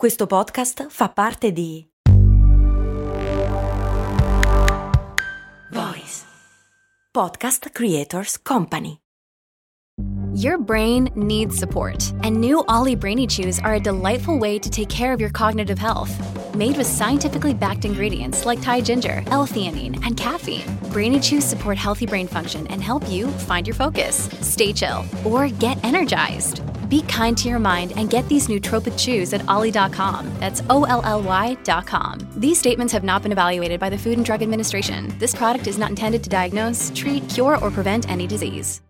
Questo podcast fa parte di Voice Podcast Creators Company. Your brain needs support, and new Ollie Brainy Chews are a delightful way to take care of your cognitive health. Made with scientifically backed ingredients like Thai ginger, L-theanine, and caffeine, Brainy Chews support healthy brain function and help you find your focus, stay chill, or get energized. Be kind to your mind and get these nootropic chews at ollie.com. That's O L L Y.com. These statements have not been evaluated by the Food and Drug Administration. This product is not intended to diagnose, treat, cure, or prevent any disease.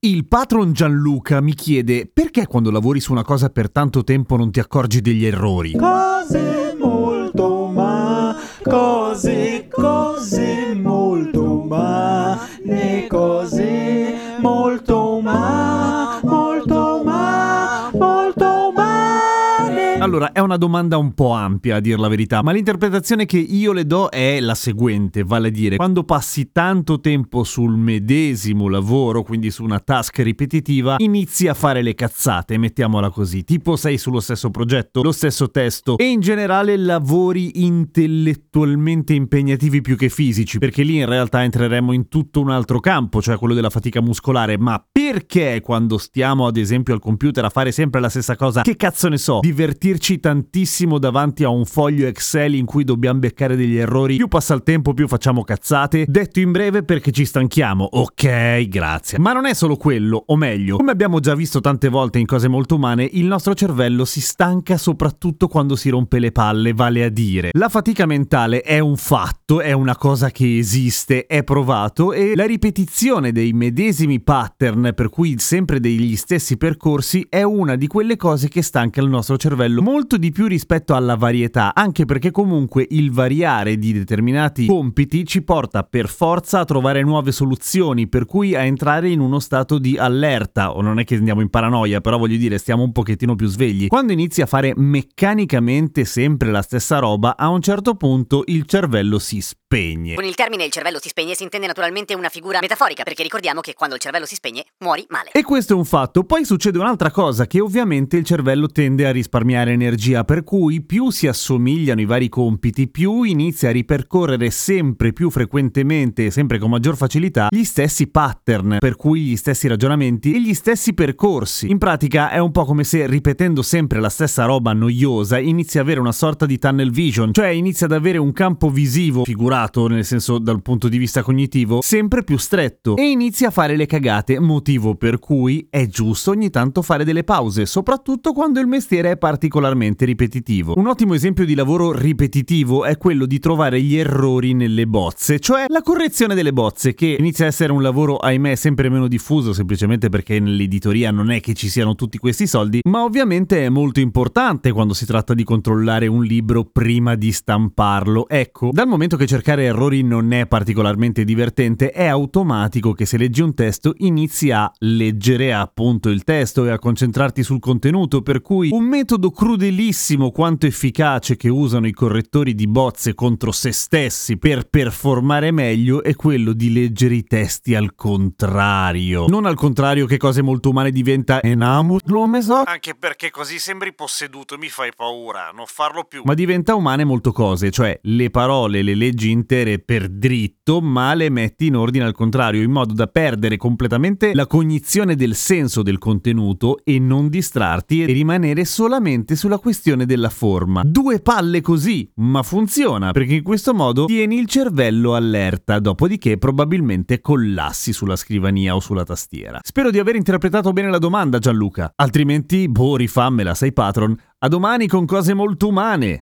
Il patron Gianluca mi chiede perché quando lavori su una cosa per tanto tempo non ti accorgi degli errori. Cose molto ma, cose, cose molto ma, Allora, è una domanda un po' ampia a dir la verità, ma l'interpretazione che io le do è la seguente, vale a dire, quando passi tanto tempo sul medesimo lavoro, quindi su una task ripetitiva, inizi a fare le cazzate, mettiamola così, tipo sei sullo stesso progetto, lo stesso testo. E in generale lavori intellettualmente impegnativi più che fisici, perché lì in realtà entreremo in tutto un altro campo, cioè quello della fatica muscolare, ma perché quando stiamo ad esempio al computer a fare sempre la stessa cosa, che cazzo ne so, divertirci tantissimo davanti a un foglio Excel in cui dobbiamo beccare degli errori, più passa il tempo più facciamo cazzate, detto in breve perché ci stanchiamo, ok, grazie. Ma non è solo quello, o meglio, come abbiamo già visto tante volte in cose molto umane, il nostro cervello si stanca soprattutto quando si rompe le palle, vale a dire. La fatica mentale è un fatto, è una cosa che esiste, è provato e la ripetizione dei medesimi pattern, per cui sempre degli stessi percorsi, è una di quelle cose che stanca il nostro cervello molto di più rispetto alla varietà, anche perché comunque il variare di determinati compiti ci porta per forza a trovare nuove soluzioni, per cui a entrare in uno stato di allerta, o non è che andiamo in paranoia, però voglio dire stiamo un pochettino più svegli. Quando inizi a fare meccanicamente sempre la stessa roba, a un certo punto il cervello si spegne. Con il termine il cervello si spegne si intende naturalmente una figura metaforica, perché ricordiamo che quando il cervello si spegne muori male. E questo è un fatto. Poi succede un'altra cosa, che ovviamente il cervello tende a risparmiare energia, per cui più si assomigliano i vari compiti, più inizia a ripercorrere sempre più frequentemente e sempre con maggior facilità gli stessi pattern, per cui gli stessi ragionamenti e gli stessi percorsi. In pratica è un po' come se ripetendo sempre la stessa roba noiosa inizia ad avere una sorta di tunnel vision, cioè inizia ad avere un campo visivo, figurato nel senso dal punto di vista cognitivo, sempre più stretto e inizia a fare le cagate, motivo per cui è giusto ogni tanto fare delle pause, soprattutto quando il mestiere è particolarmente ripetitivo. Un ottimo esempio di lavoro ripetitivo è quello di trovare gli errori nelle bozze, cioè la correzione delle bozze, che inizia a essere un lavoro, ahimè, sempre meno diffuso, semplicemente perché nell'editoria non è che ci siano tutti questi soldi, ma ovviamente è molto importante quando si tratta di controllare un libro prima di stamparlo. Ecco, dal momento che cercare errori non è particolarmente divertente, è automatico che se leggi un testo inizi a leggere appunto il testo e a concentrarti sul contenuto, per cui un metodo crudelissimo quanto efficace che usano i correttori di bozze contro se stessi per performare meglio è quello di leggere i testi al contrario. Non al contrario che cose molto umane diventa enamus lo so, Anche perché così sembri posseduto, mi fai paura, non farlo più. ma diventa umane molto cose, cioè le parole le leggi intere per dritto, ma le metti in ordine al contrario, in modo da perdere completamente la cognizione del senso del contenuto e non distrarti e rimanere solamente sulla questione della forma. Due palle così, ma funziona, perché in questo modo tieni il cervello allerta, dopodiché probabilmente collassi sulla scrivania o sulla tastiera. Spero di aver interpretato bene la domanda, Gianluca. Altrimenti, boh, rifammela, sei patron. A domani con cose molto umane.